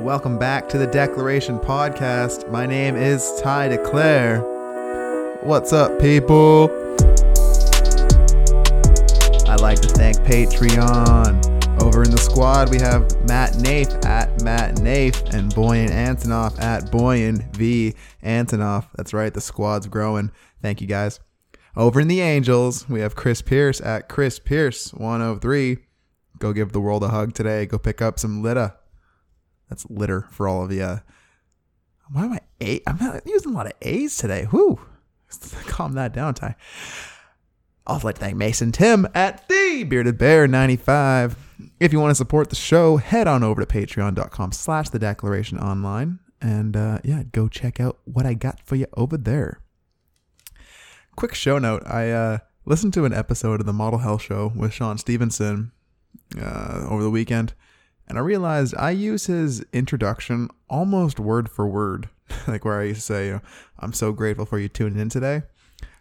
Welcome back to the Declaration Podcast. My name is Ty Declare. What's up, people? I'd like to thank Patreon. Over in the squad, we have Matt Nafe at Matt Nafe and Boyan Antonoff at Boyan V Antonoff. That's right, the squad's growing. Thank you guys. Over in the Angels, we have Chris Pierce at Chris Pierce 103. Go give the world a hug today. Go pick up some litter. That's litter for all of you. Why am I A? I'm using a lot of A's today. Whoo. Calm that down, Ty. I'd also like to thank Mason Tim at the Bearded Bear 95. If you want to support the show, head on over to patreon.com slash the declaration online. And uh, yeah, go check out what I got for you over there. Quick show note I uh, listened to an episode of the Model Health Show with Shawn Stevenson uh, over the weekend, and I realized I use his introduction almost word for word, like where I used to say, you know, "I'm so grateful for you tuning in today."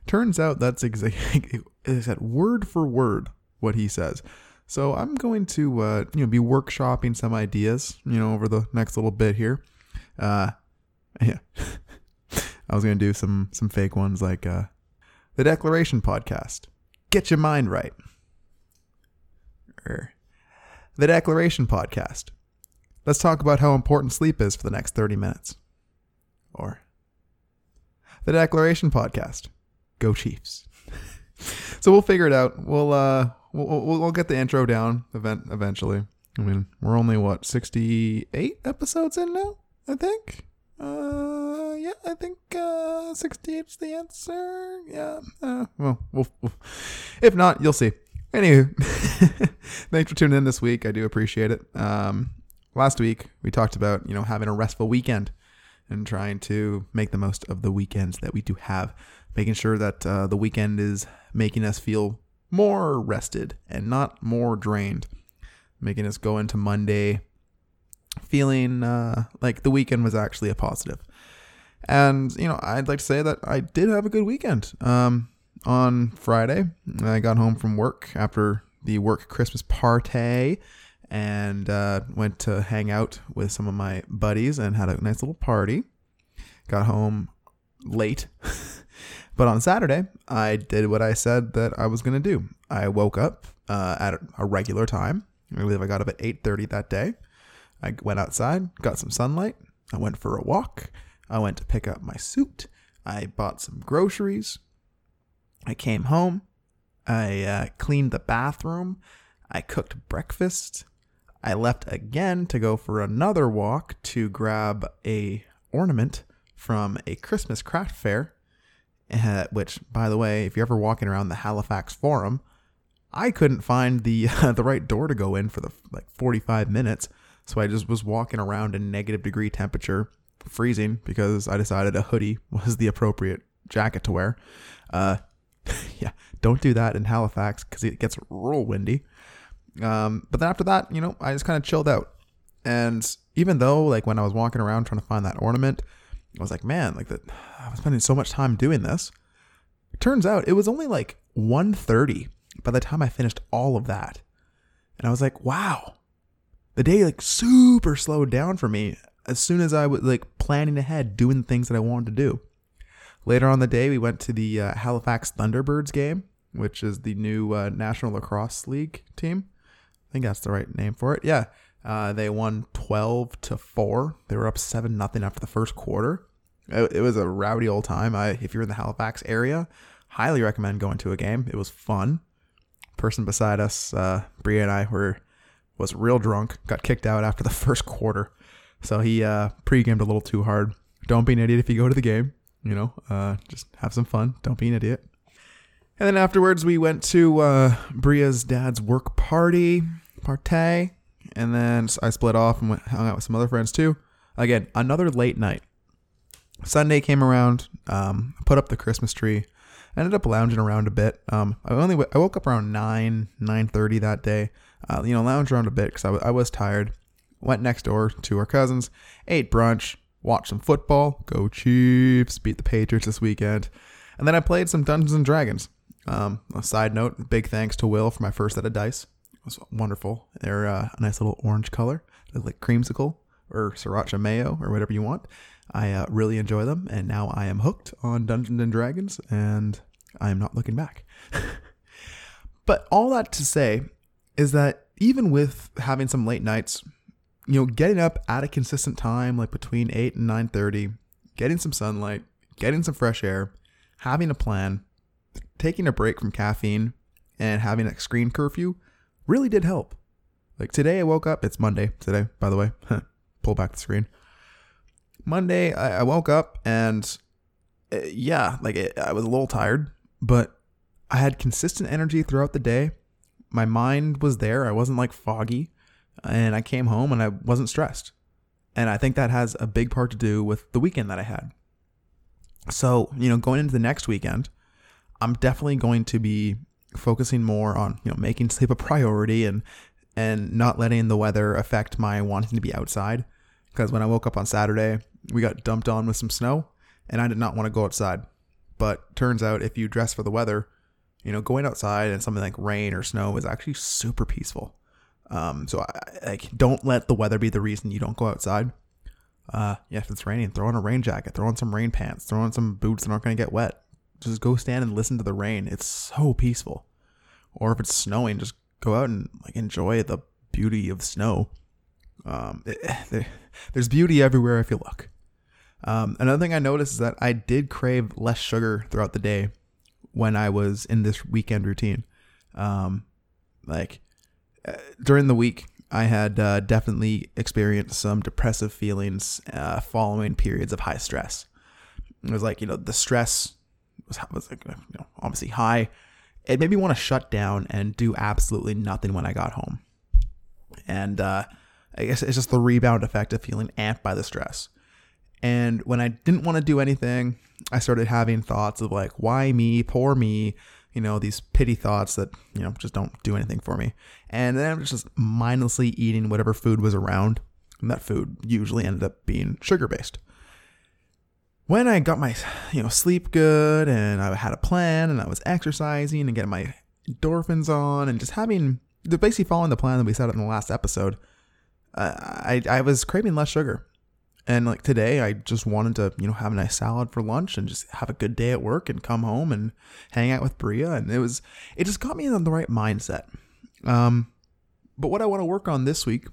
Turns out that's exactly that word for word what he says. So I'm going to uh, you know be workshopping some ideas, you know, over the next little bit here. Uh, yeah, I was gonna do some some fake ones like uh, the Declaration Podcast. Get your mind right. Or the Declaration Podcast. Let's talk about how important sleep is for the next 30 minutes. Or the Declaration Podcast. Go Chiefs. so we'll figure it out. We'll uh we'll, we'll, we'll get the intro down event eventually. I mean, we're only what 68 episodes in now, I think. Uh, yeah, I think uh, 68's the answer. Yeah. Uh, we'll, we'll, if not, you'll see. Anywho, thanks for tuning in this week. I do appreciate it. Um, last week we talked about you know having a restful weekend and trying to make the most of the weekends that we do have, making sure that uh, the weekend is making us feel more rested and not more drained, making us go into Monday feeling uh, like the weekend was actually a positive. And, you know, I'd like to say that I did have a good weekend. Um, on Friday, I got home from work after the work Christmas party and uh, went to hang out with some of my buddies and had a nice little party. Got home late. but on Saturday, I did what I said that I was going to do. I woke up uh, at a regular time. I believe I got up at 8:30 that day. I went outside, got some sunlight. I went for a walk. I went to pick up my suit. I bought some groceries. I came home. I uh, cleaned the bathroom. I cooked breakfast. I left again to go for another walk to grab a ornament from a Christmas craft fair. Uh, which, by the way, if you're ever walking around the Halifax Forum, I couldn't find the uh, the right door to go in for the like 45 minutes. So I just was walking around in negative degree temperature, freezing because I decided a hoodie was the appropriate jacket to wear. Uh, yeah, don't do that in Halifax because it gets real windy. Um, but then after that, you know, I just kind of chilled out. And even though, like, when I was walking around trying to find that ornament, I was like, man, like that, I was spending so much time doing this. It turns out it was only like 1.30 by the time I finished all of that. And I was like, wow, the day like super slowed down for me as soon as I was like planning ahead, doing things that I wanted to do. Later on the day, we went to the uh, Halifax Thunderbirds game, which is the new uh, National Lacrosse League team. I think that's the right name for it. Yeah, uh, they won twelve to four. They were up seven nothing after the first quarter. It, it was a rowdy old time. I, if you're in the Halifax area, highly recommend going to a game. It was fun. Person beside us, uh, Bria and I were was real drunk, got kicked out after the first quarter. So he uh, pre-gamed a little too hard. Don't be an idiot if you go to the game. You know, uh, just have some fun. Don't be an idiot. And then afterwards, we went to uh, Bria's dad's work party, partay, and then I split off and went hung out with some other friends too. Again, another late night. Sunday came around, um, put up the Christmas tree. I ended up lounging around a bit. Um, I only w- I woke up around nine nine thirty that day. Uh, you know, lounged around a bit because I, w- I was tired. Went next door to our cousins, ate brunch, watched some football. Go Chiefs! Beat the Patriots this weekend, and then I played some Dungeons and Dragons. Um, a side note: big thanks to Will for my first set of dice. It was wonderful. They're uh, a nice little orange color, They're like creamsicle or sriracha mayo or whatever you want. I uh, really enjoy them, and now I am hooked on Dungeons and Dragons, and I am not looking back. but all that to say is that even with having some late nights, you know, getting up at a consistent time, like between eight and nine thirty, getting some sunlight, getting some fresh air, having a plan, taking a break from caffeine, and having a screen curfew really did help. Like today, I woke up. It's Monday today, by the way. Pull back the screen. Monday, I, I woke up and uh, yeah, like it, I was a little tired, but I had consistent energy throughout the day. My mind was there. I wasn't like foggy, and I came home and I wasn't stressed. And I think that has a big part to do with the weekend that I had. So, you know, going into the next weekend, I'm definitely going to be focusing more on, you know, making sleep a priority and and not letting the weather affect my wanting to be outside. Because when I woke up on Saturday, we got dumped on with some snow, and I did not want to go outside. But turns out, if you dress for the weather, you know, going outside and something like rain or snow is actually super peaceful. Um, so I, like, don't let the weather be the reason you don't go outside. Uh, yeah, if it's raining, throw on a rain jacket, throw on some rain pants, throw on some boots that aren't going to get wet. Just go stand and listen to the rain. It's so peaceful. Or if it's snowing, just go out and like enjoy the beauty of snow. Um, it, there, there's beauty everywhere if you look. Um, another thing I noticed is that I did crave less sugar throughout the day when I was in this weekend routine. Um, like uh, during the week, I had uh, definitely experienced some depressive feelings uh, following periods of high stress. It was like you know the stress was, was like, you know, obviously high. It made me want to shut down and do absolutely nothing when I got home. And uh, I guess it's just the rebound effect of feeling amped by the stress. And when I didn't want to do anything, I started having thoughts of like, why me? Poor me. You know, these pity thoughts that, you know, just don't do anything for me. And then I'm just mindlessly eating whatever food was around. And that food usually ended up being sugar based. When I got my, you know, sleep good and I had a plan and I was exercising and getting my endorphins on and just having, basically following the plan that we set up in the last episode, uh, I, I was craving less sugar. And like today, I just wanted to, you know, have a nice salad for lunch and just have a good day at work and come home and hang out with Bria. And it was, it just got me in the right mindset. Um, but what I want to work on this week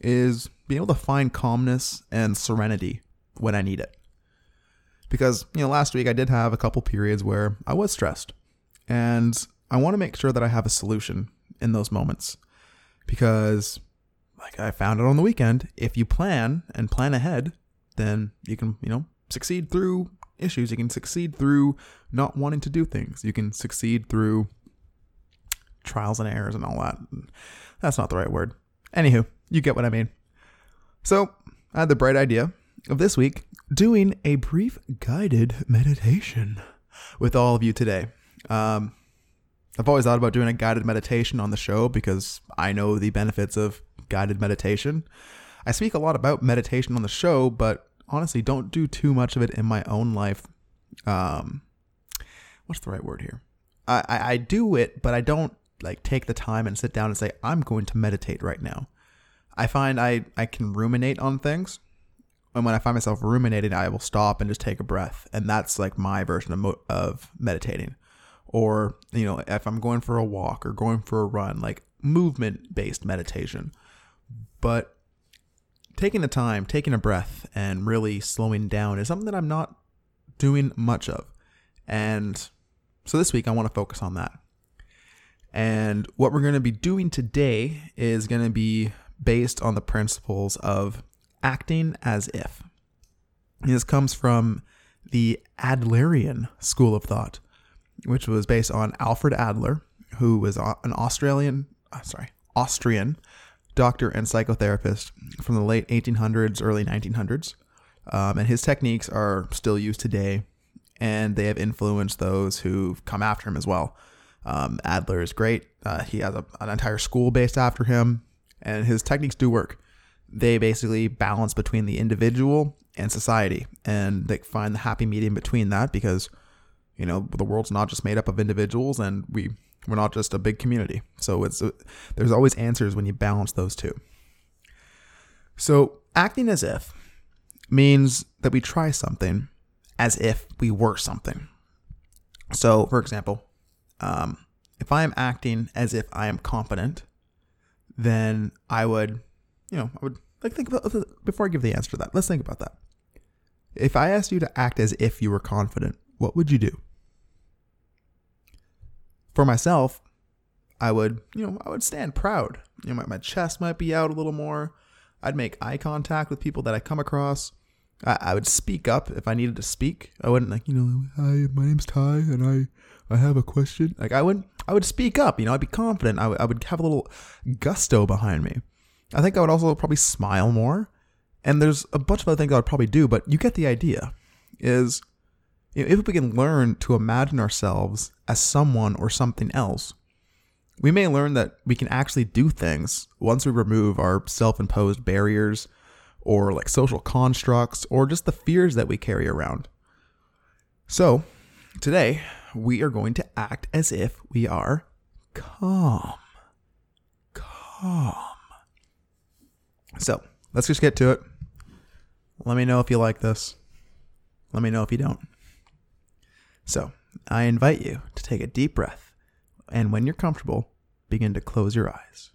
is being able to find calmness and serenity when I need it. Because, you know, last week I did have a couple periods where I was stressed. And I want to make sure that I have a solution in those moments. Because like I found it on the weekend, if you plan and plan ahead, then you can, you know, succeed through issues. You can succeed through not wanting to do things. You can succeed through trials and errors and all that. That's not the right word. Anywho, you get what I mean. So I had the bright idea of this week doing a brief guided meditation with all of you today. Um, I've always thought about doing a guided meditation on the show because I know the benefits of guided meditation. I speak a lot about meditation on the show, but honestly, don't do too much of it in my own life. Um, what's the right word here? I, I, I do it, but I don't like take the time and sit down and say, I'm going to meditate right now. I find I, I can ruminate on things. And when I find myself ruminating, I will stop and just take a breath. And that's like my version of, mo- of meditating. Or, you know, if I'm going for a walk or going for a run, like movement based meditation. But taking the time, taking a breath, and really slowing down is something that I'm not doing much of. And so this week, I want to focus on that. And what we're going to be doing today is going to be based on the principles of acting as if. This comes from the Adlerian school of thought, which was based on Alfred Adler, who was an Australian, uh, sorry, Austrian doctor and psychotherapist from the late 1800s, early 1900s. Um, and his techniques are still used today, and they have influenced those who've come after him as well. Um, Adler is great. Uh, he has a, an entire school based after him, and his techniques do work. They basically balance between the individual and society, and they find the happy medium between that because, you know, the world's not just made up of individuals, and we We're not just a big community. So it's uh, there's always answers when you balance those two. So acting as if means that we try something as if we were something. So, for example, um, if I am acting as if I am competent, then I would, you know, I would like think about before I give the answer to that. Let's think about that. If I asked you to act as if you were confident, what would you do? For myself, I would, you know, I would stand proud. You know, my, my chest might be out a little more. I'd make eye contact with people that I come across. I, I would speak up if I needed to speak. I wouldn't like, you know, hi, my name's Ty, and I I have a question. Like I would I would speak up. You know, I'd be confident. I, w- I would have a little gusto behind me. I think I would also probably smile more. And there's a bunch of other things I would probably do, but you get the idea. Is if we can learn to imagine ourselves as someone or something else, we may learn that we can actually do things once we remove our self imposed barriers or like social constructs or just the fears that we carry around. So, today we are going to act as if we are calm. Calm. So, let's just get to it. Let me know if you like this. Let me know if you don't. So, I invite you to take a deep breath, and when you're comfortable, begin to close your eyes.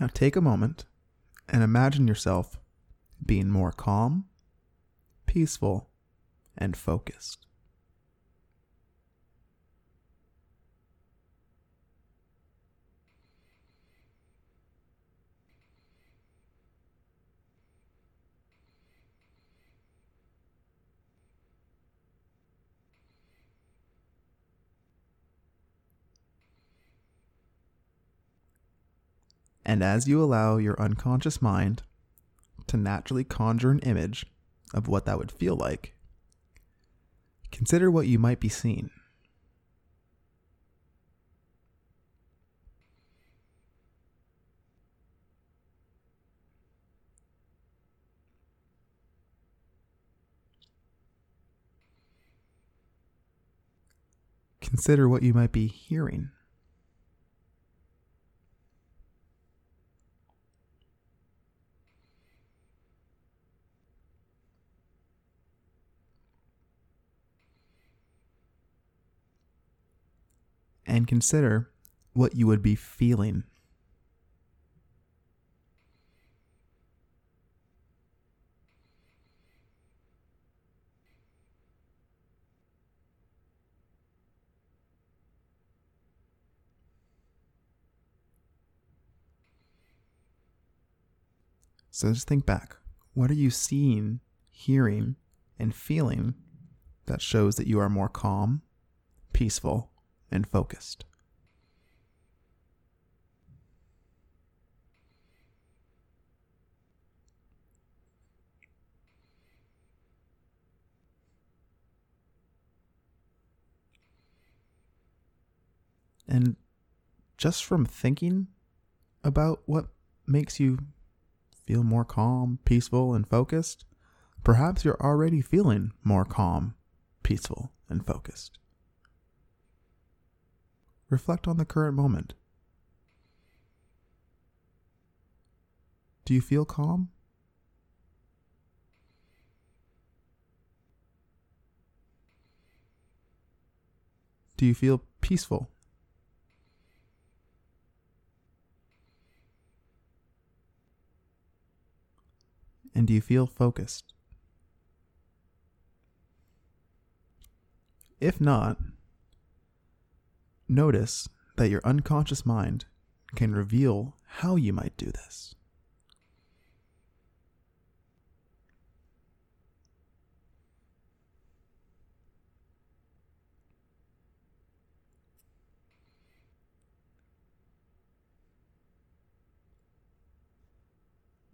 Now take a moment and imagine yourself being more calm, peaceful, and focused. And as you allow your unconscious mind to naturally conjure an image of what that would feel like, consider what you might be seeing. Consider what you might be hearing. And consider what you would be feeling. So just think back. What are you seeing, hearing, and feeling that shows that you are more calm, peaceful, and focused. And just from thinking about what makes you feel more calm, peaceful, and focused, perhaps you're already feeling more calm, peaceful, and focused. Reflect on the current moment. Do you feel calm? Do you feel peaceful? And do you feel focused? If not, Notice that your unconscious mind can reveal how you might do this.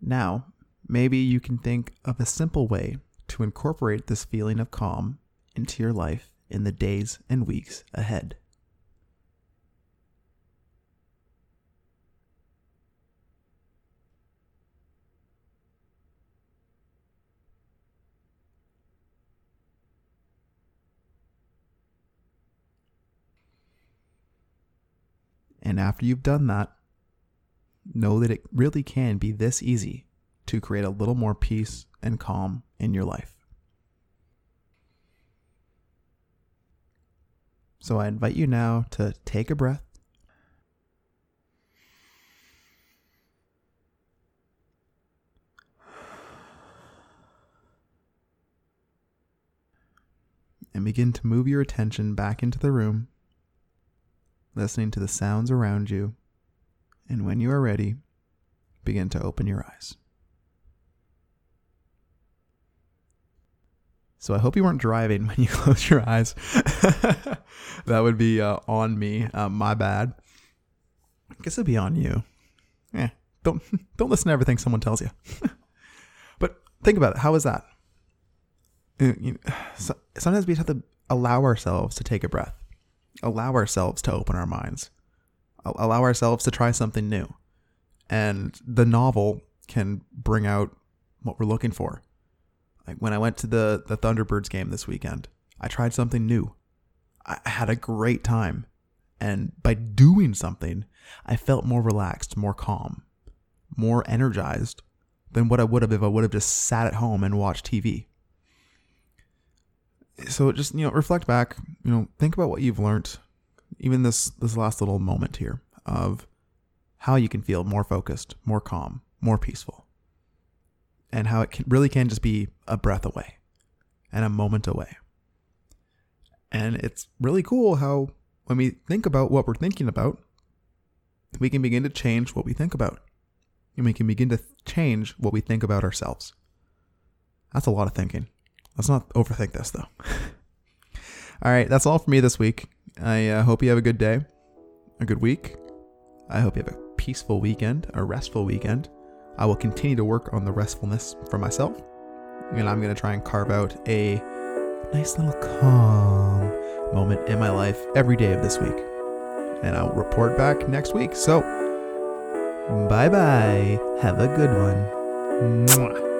Now, maybe you can think of a simple way to incorporate this feeling of calm into your life in the days and weeks ahead. And after you've done that, know that it really can be this easy to create a little more peace and calm in your life. So I invite you now to take a breath. And begin to move your attention back into the room, listening to the sounds around you. And when you are ready, begin to open your eyes. So I hope you weren't driving when you closed your eyes. that would be uh, on me. Uh, my bad. I guess it'd be on you. Yeah. Don't don't listen to everything someone tells you. but think about it. How is that? Uh, you sometimes we have to allow ourselves to take a breath, allow ourselves to open our minds, allow ourselves to try something new, and the novel can bring out what we're looking for like when I went to the the Thunderbirds game this weekend, I tried something new. I had a great time. And by doing something, I felt more relaxed, more calm, more energized than what I would have if I would have just sat at home and watched TV. So just, you know, reflect back, you know, think about what you've learned even this this last little moment here of how you can feel more focused, more calm, more peaceful and how it can, really can just be a breath away and a moment away. And it's really cool how when we think about what we're thinking about, we can begin to change what we think about. And we can begin to change what we think about ourselves. That's a lot of thinking. Let's not overthink this though. all right, that's all for me this week. I uh, hope you have a good day, a good week. I hope you have a peaceful weekend, a restful weekend. I will continue to work on the restfulness for myself. And I'm going to try and carve out a nice little calm moment in my life every day of this week. And I'll report back next week. So, bye bye. Have a good one. Mwah.